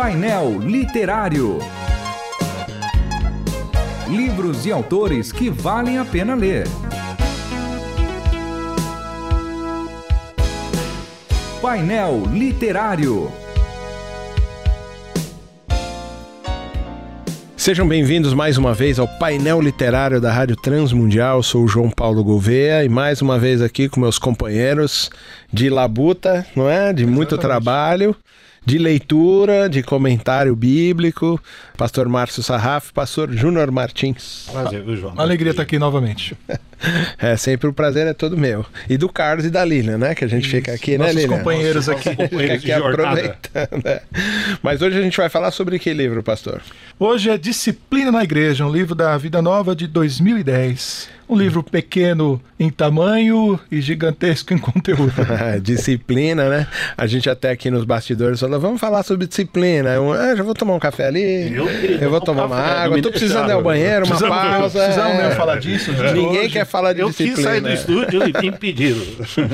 Painel Literário. Livros e autores que valem a pena ler. Painel Literário. Sejam bem-vindos mais uma vez ao painel literário da Rádio Transmundial. Sou o João Paulo Gouveia e mais uma vez aqui com meus companheiros de labuta, não é? De muito Exatamente. trabalho de leitura, de comentário bíblico. Pastor Márcio Sarraf, pastor Júnior Martins. Prazer, viu, João? Uma alegria estar aqui novamente. É, sempre o prazer é todo meu. E do Carlos e da Lilian, né? Que a gente Isso. fica aqui, Nossos né, Lilian? companheiros aqui. Companheiros aqui aproveitando. É. Mas hoje a gente vai falar sobre que livro, pastor? Hoje é Disciplina na Igreja, um livro da Vida Nova de 2010. Um livro pequeno em tamanho e gigantesco em conteúdo. disciplina, né? A gente até aqui nos bastidores falou, vamos falar sobre disciplina. Eu ah, já vou tomar um café ali, eu, eu vou tomar um uma água, tô precisando ir ao banheiro, uma precisamos, pausa. Precisamos é... mesmo falar disso. Ninguém hoje. quer falar de eu disciplina. Eu quis sair do estúdio e me impediram.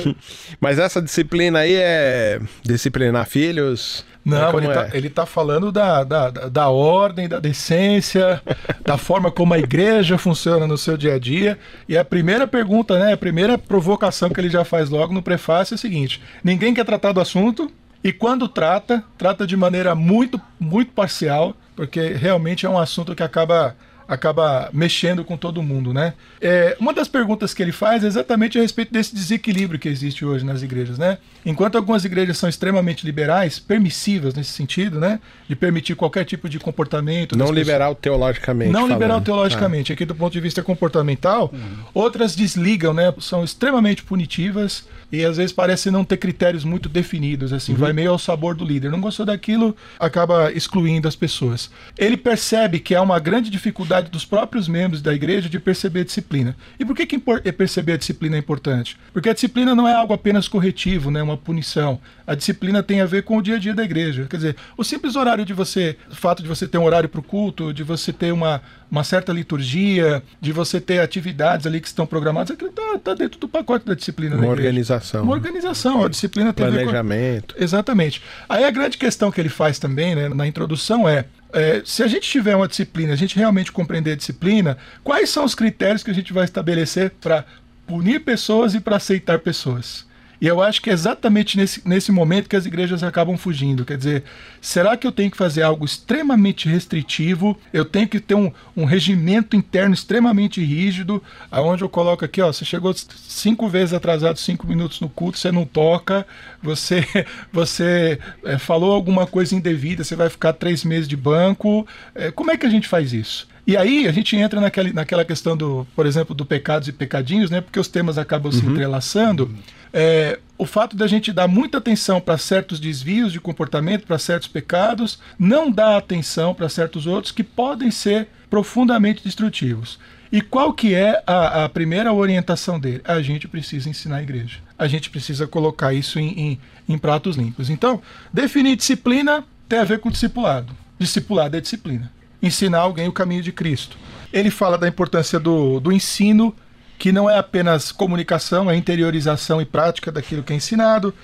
Mas essa disciplina aí é disciplinar filhos... Não, ele, está é? ele tá falando da, da, da ordem, da decência, da forma como a igreja funciona no seu dia a dia. E a primeira pergunta, né, a primeira provocação que ele já faz logo no prefácio é o seguinte: ninguém quer tratar do assunto, e quando trata, trata de maneira muito, muito parcial, porque realmente é um assunto que acaba acaba mexendo com todo mundo, né? É, uma das perguntas que ele faz é exatamente a respeito desse desequilíbrio que existe hoje nas igrejas, né? Enquanto algumas igrejas são extremamente liberais, permissivas nesse sentido, né? De permitir qualquer tipo de comportamento. Não liberal teologicamente. Não falando. liberal teologicamente. Ah. Aqui do ponto de vista comportamental, uhum. outras desligam, né? São extremamente punitivas e às vezes parece não ter critérios muito definidos, assim, uhum. vai meio ao sabor do líder. Não gostou daquilo, acaba excluindo as pessoas. Ele percebe que há uma grande dificuldade dos próprios membros da igreja de perceber a disciplina. E por que, que é perceber a disciplina é importante? Porque a disciplina não é algo apenas corretivo, né, uma punição. A disciplina tem a ver com o dia a dia da igreja. Quer dizer, o simples horário de você, o fato de você ter um horário para o culto, de você ter uma, uma certa liturgia, de você ter atividades ali que estão programadas, aquilo está tá dentro do pacote da disciplina. Uma organização. Uma organização, a disciplina tem Planejamento. Com... Exatamente. Aí a grande questão que ele faz também, né, na introdução é, é, se a gente tiver uma disciplina, a gente realmente compreender a disciplina, quais são os critérios que a gente vai estabelecer para punir pessoas e para aceitar pessoas? E eu acho que é exatamente nesse, nesse momento que as igrejas acabam fugindo. Quer dizer, será que eu tenho que fazer algo extremamente restritivo? Eu tenho que ter um, um regimento interno extremamente rígido, aonde eu coloco aqui, ó, você chegou cinco vezes atrasado, cinco minutos no culto, você não toca, você, você é, falou alguma coisa indevida, você vai ficar três meses de banco. É, como é que a gente faz isso? E aí a gente entra naquela, naquela questão do, por exemplo, do pecados e pecadinhos, né? Porque os temas acabam uhum. se entrelaçando. É, o fato da gente dar muita atenção para certos desvios de comportamento, para certos pecados, não dá atenção para certos outros que podem ser profundamente destrutivos. E qual que é a, a, primeira orientação dele? A gente precisa ensinar a igreja. A gente precisa colocar isso em, em, em pratos limpos. Então, definir disciplina tem a ver com discipulado. Discipulado é disciplina. Ensinar alguém o caminho de Cristo. Ele fala da importância do, do ensino que não é apenas comunicação, é interiorização e prática daquilo que é ensinado.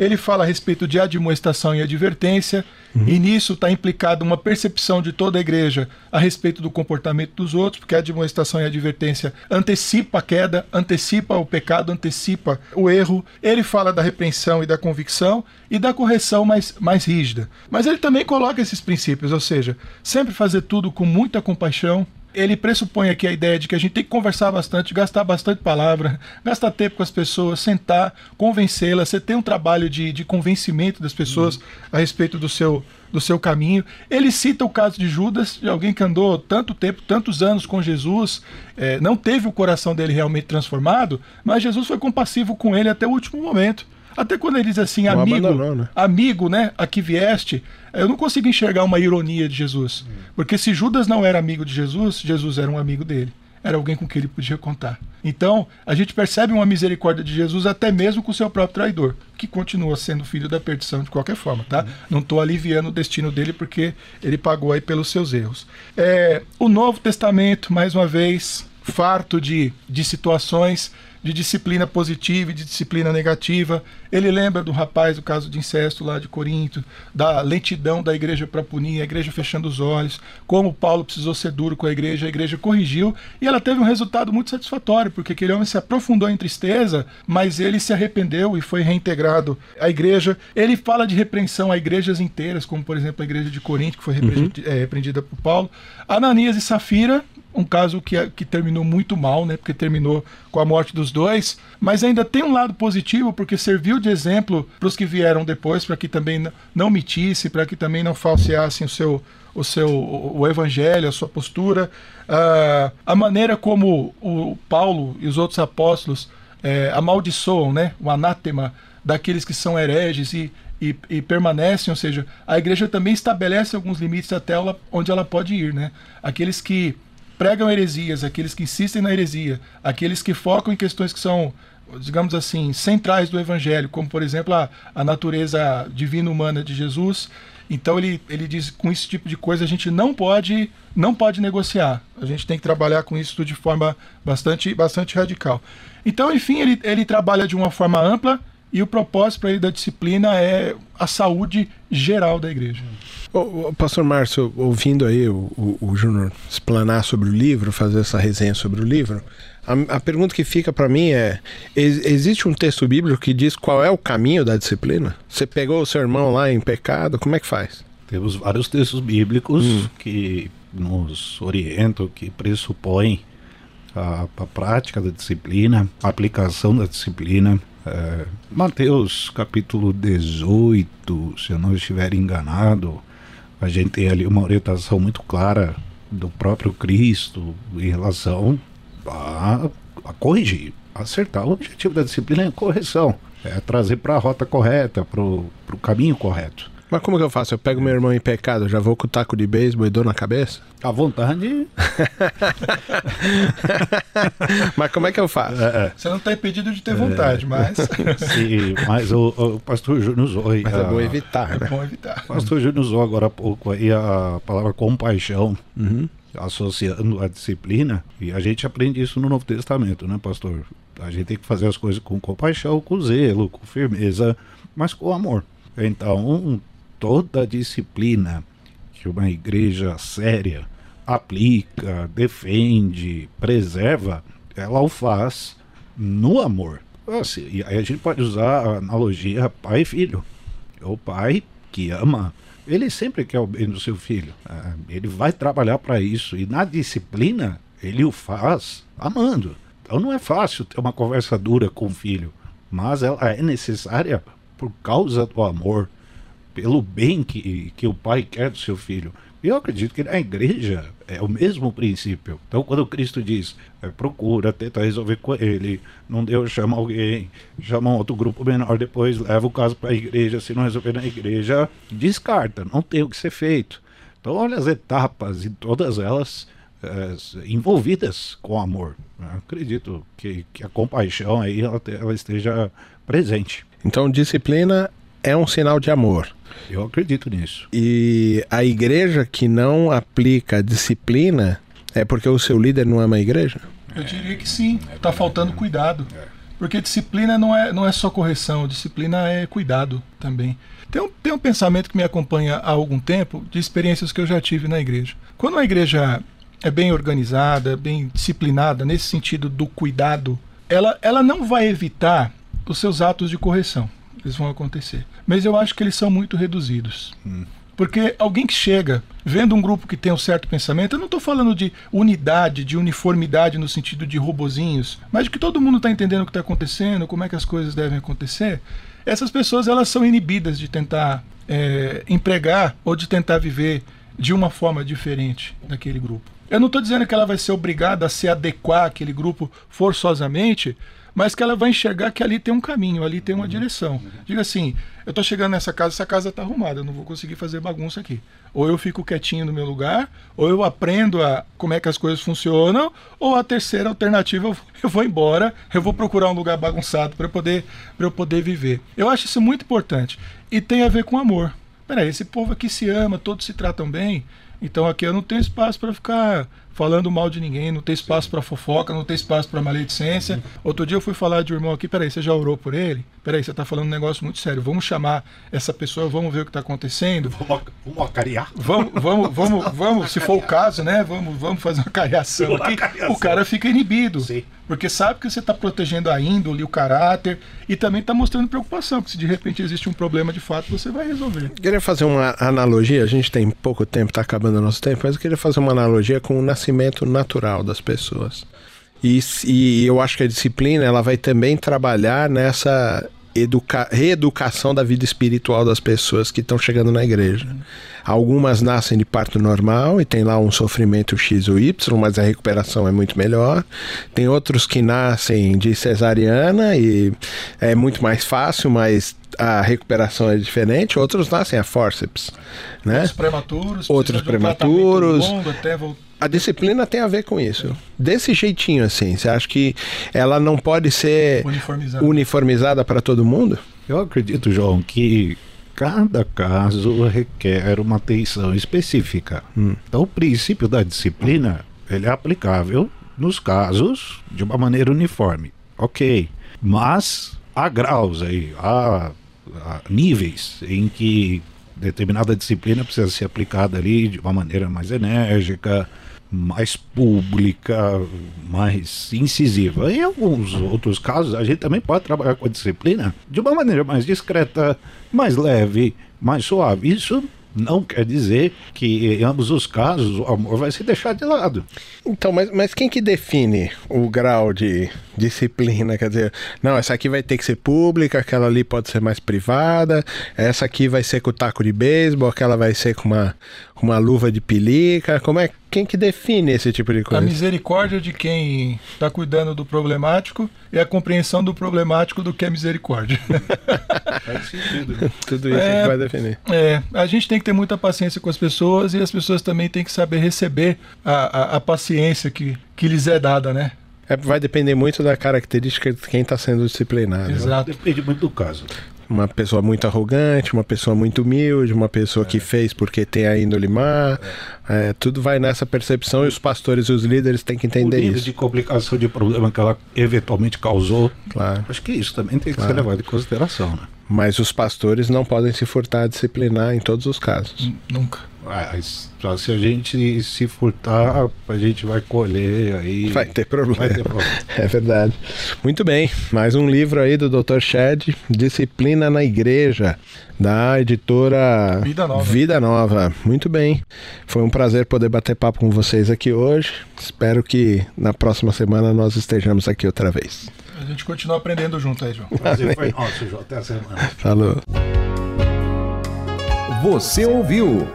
Ele fala a respeito de admoestação e advertência, uhum. e nisso está implicada uma percepção de toda a igreja a respeito do comportamento dos outros, porque a admoestação e a advertência antecipa a queda, antecipa o pecado, antecipa o erro. Ele fala da repreensão e da convicção e da correção mais, mais rígida. Mas ele também coloca esses princípios, ou seja, sempre fazer tudo com muita compaixão, ele pressupõe aqui a ideia de que a gente tem que conversar bastante, gastar bastante palavra, gastar tempo com as pessoas, sentar, convencê-las, você tem um trabalho de, de convencimento das pessoas uhum. a respeito do seu, do seu caminho. Ele cita o caso de Judas, de alguém que andou tanto tempo, tantos anos com Jesus, é, não teve o coração dele realmente transformado, mas Jesus foi compassivo com ele até o último momento. Até quando ele diz assim, não amigo, né? amigo, né, aqui vieste, eu não consigo enxergar uma ironia de Jesus. Porque se Judas não era amigo de Jesus, Jesus era um amigo dele. Era alguém com quem ele podia contar. Então, a gente percebe uma misericórdia de Jesus até mesmo com o seu próprio traidor, que continua sendo filho da perdição de qualquer forma, tá? Não estou aliviando o destino dele porque ele pagou aí pelos seus erros. É, o Novo Testamento, mais uma vez, farto de, de situações de disciplina positiva e de disciplina negativa. Ele lembra do rapaz, do caso de incesto lá de Corinto, da lentidão da igreja para punir, a igreja fechando os olhos, como Paulo precisou ser duro com a igreja, a igreja corrigiu e ela teve um resultado muito satisfatório, porque aquele homem se aprofundou em tristeza, mas ele se arrependeu e foi reintegrado à igreja. Ele fala de repreensão a igrejas inteiras, como por exemplo a igreja de Corinto, que foi uhum. é, repreendida por Paulo. Ananias e Safira, um caso que, que terminou muito mal, né? Porque terminou com a morte dos dois, mas ainda tem um lado positivo porque serviu de exemplo para os que vieram depois, para que também não mentisse, para que também não falseassem o seu o seu o evangelho, a sua postura, uh, a maneira como o Paulo e os outros apóstolos uh, amaldiçoam, né? O anátema daqueles que são hereges e, e, e, permanecem, ou seja, a igreja também estabelece alguns limites até ela, onde ela pode ir, né? Aqueles que pregam heresias, aqueles que insistem na heresia, aqueles que focam em questões que são, digamos assim, centrais do Evangelho, como por exemplo a, a natureza divina humana de Jesus. Então ele, ele diz com esse tipo de coisa a gente não pode não pode negociar. A gente tem que trabalhar com isso de forma bastante bastante radical. Então, enfim, ele, ele trabalha de uma forma ampla e o propósito para ele da disciplina é a saúde geral da igreja. O, pastor Márcio, ouvindo aí o, o, o Júnior explanar sobre o livro, fazer essa resenha sobre o livro, a, a pergunta que fica para mim é: ex, existe um texto bíblico que diz qual é o caminho da disciplina? Você pegou o seu irmão lá em pecado, como é que faz? Temos vários textos bíblicos hum. que nos orientam, que pressupõem a, a prática da disciplina, a aplicação da disciplina é, Mateus capítulo 18, se eu não estiver enganado, a gente tem ali uma orientação muito clara do próprio Cristo em relação a, a corrigir, acertar. O objetivo da disciplina é correção, é trazer para a rota correta, para o caminho correto. Mas como que eu faço? Eu pego meu irmão em pecado, já vou com o taco de beisebol e dou na cabeça? À vontade. mas como é que eu faço? É, é. Você não está impedido de ter vontade, é. mas. Sim, mas o, o pastor Júnior usou aí. Mas é bom evitar, né? É bom evitar. O pastor Júnior usou agora há pouco aí a palavra compaixão. Uhum. Associando a disciplina, e a gente aprende isso no Novo Testamento, né, pastor? A gente tem que fazer as coisas com compaixão, com zelo, com firmeza, mas com amor. Então, toda disciplina que uma igreja séria aplica, defende, preserva, ela o faz no amor. Assim, e aí a gente pode usar a analogia pai e filho. O pai que ama, ele sempre quer o bem do seu filho. Ah, ele vai trabalhar para isso. E na disciplina, ele o faz amando. Então não é fácil ter uma conversa dura com o filho, mas ela é necessária por causa do amor pelo bem que, que o pai quer do seu filho. Eu acredito que na igreja é o mesmo princípio. Então, quando Cristo diz, é, procura, tenta resolver com ele, não deu, chama alguém, chama um outro grupo menor, depois leva o caso para a igreja, se não resolver na igreja, descarta, não tem o que ser feito. Então, olha as etapas e todas elas é, envolvidas com amor. Eu acredito que, que a compaixão aí ela, ela esteja presente. Então, disciplina é um sinal de amor. Eu acredito nisso. E a igreja que não aplica a disciplina é porque o seu líder não ama a igreja? Eu diria que sim. Está faltando cuidado. Porque disciplina não é, não é só correção, disciplina é cuidado também. Tem um, tem um pensamento que me acompanha há algum tempo de experiências que eu já tive na igreja. Quando uma igreja é bem organizada, bem disciplinada, nesse sentido do cuidado, ela, ela não vai evitar os seus atos de correção eles vão acontecer. Mas eu acho que eles são muito reduzidos. Hum. Porque alguém que chega vendo um grupo que tem um certo pensamento, eu não estou falando de unidade, de uniformidade no sentido de robozinhos, mas de que todo mundo está entendendo o que está acontecendo, como é que as coisas devem acontecer. Essas pessoas elas são inibidas de tentar é, empregar ou de tentar viver de uma forma diferente daquele grupo. Eu não estou dizendo que ela vai ser obrigada a se adequar àquele grupo forçosamente, mas que ela vai enxergar que ali tem um caminho, ali tem uma uhum. direção. Diga assim: eu estou chegando nessa casa, essa casa está arrumada, eu não vou conseguir fazer bagunça aqui. Ou eu fico quietinho no meu lugar, ou eu aprendo a como é que as coisas funcionam, ou a terceira alternativa, eu vou embora, eu vou procurar um lugar bagunçado para poder, eu poder viver. Eu acho isso muito importante. E tem a ver com amor. Peraí, esse povo aqui se ama, todos se tratam bem, então aqui eu não tenho espaço para ficar falando mal de ninguém, não tem espaço para fofoca, não tem espaço para maledicência. Outro dia eu fui falar de um irmão aqui, peraí, você já orou por ele? Peraí, você está falando um negócio muito sério. Vamos chamar essa pessoa, vamos ver o que está acontecendo. Vamos, vamos acariar. Vamos, vamos, vamos, vamos, se for o caso, né? Vamos, vamos fazer uma cariação aqui. O cara fica inibido. Sim. Porque sabe que você está protegendo a índole, o caráter e também está mostrando preocupação, que se de repente existe um problema de fato, você vai resolver. Queria fazer uma analogia, a gente tem pouco tempo, está acabando o nosso tempo, mas eu queria fazer uma analogia com o nascimento natural das pessoas. E, e eu acho que a disciplina ela vai também trabalhar nessa educa reeducação da vida espiritual das pessoas que estão chegando na igreja. Algumas nascem de parto normal e tem lá um sofrimento X ou Y, mas a recuperação é muito melhor. Tem outros que nascem de cesariana e é muito mais fácil, mas a recuperação é diferente. Outros nascem a forceps, né? Outros prematuros. Outros prematuros. Um até voltar a disciplina tem a ver com isso. Desse jeitinho, assim. Você acha que ela não pode ser uniformizada, uniformizada para todo mundo? Eu acredito, João, que cada caso requer uma atenção específica. Hum. Então, o princípio da disciplina ele é aplicável nos casos de uma maneira uniforme. Ok. Mas há graus aí, há, há níveis em que determinada disciplina precisa ser aplicada ali de uma maneira mais enérgica, mais pública, mais incisiva. Em alguns outros casos, a gente também pode trabalhar com a disciplina de uma maneira mais discreta, mais leve, mais suave. Isso não quer dizer que em ambos os casos o amor vai se deixar de lado. Então, mas, mas quem que define o grau de disciplina? Quer dizer, não, essa aqui vai ter que ser pública, aquela ali pode ser mais privada, essa aqui vai ser com o taco de beisebol, aquela vai ser com uma, com uma luva de pelica. Como é quem que define esse tipo de coisa? A misericórdia de quem está cuidando do problemático e a compreensão do problemático do que é misericórdia. Faz sentido. Tudo isso é, que vai definir. É, a gente tem que ter muita paciência com as pessoas e as pessoas também têm que saber receber a, a, a paciência que, que lhes é dada, né? É, vai depender muito da característica de quem está sendo disciplinado. Exato. Depende muito do caso uma pessoa muito arrogante, uma pessoa muito humilde, uma pessoa é. que fez porque tem a índole má. É. É, tudo vai nessa percepção e os pastores e os líderes têm que entender o isso. de complicação de problema que ela eventualmente causou. Claro. Acho que isso também tem que claro. ser levado em consideração. Né? Mas os pastores não podem se furtar a disciplinar em todos os casos. Nunca. Só se a gente se furtar, a gente vai colher aí. Vai ter problema. Vai ter problema. É verdade. Muito bem. Mais um livro aí do Dr. Shed, Disciplina na Igreja, da editora Vida Nova. Vida Nova. Muito bem. Foi um prazer poder bater papo com vocês aqui hoje. Espero que na próxima semana nós estejamos aqui outra vez. A gente continua aprendendo junto aí, João. Prazer foi nosso, João. Até a semana. Falou. Você ouviu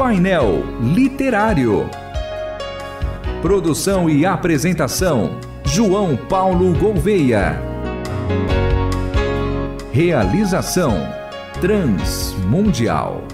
Painel Literário. Produção e apresentação: João Paulo Gouveia. Realização: Transmundial.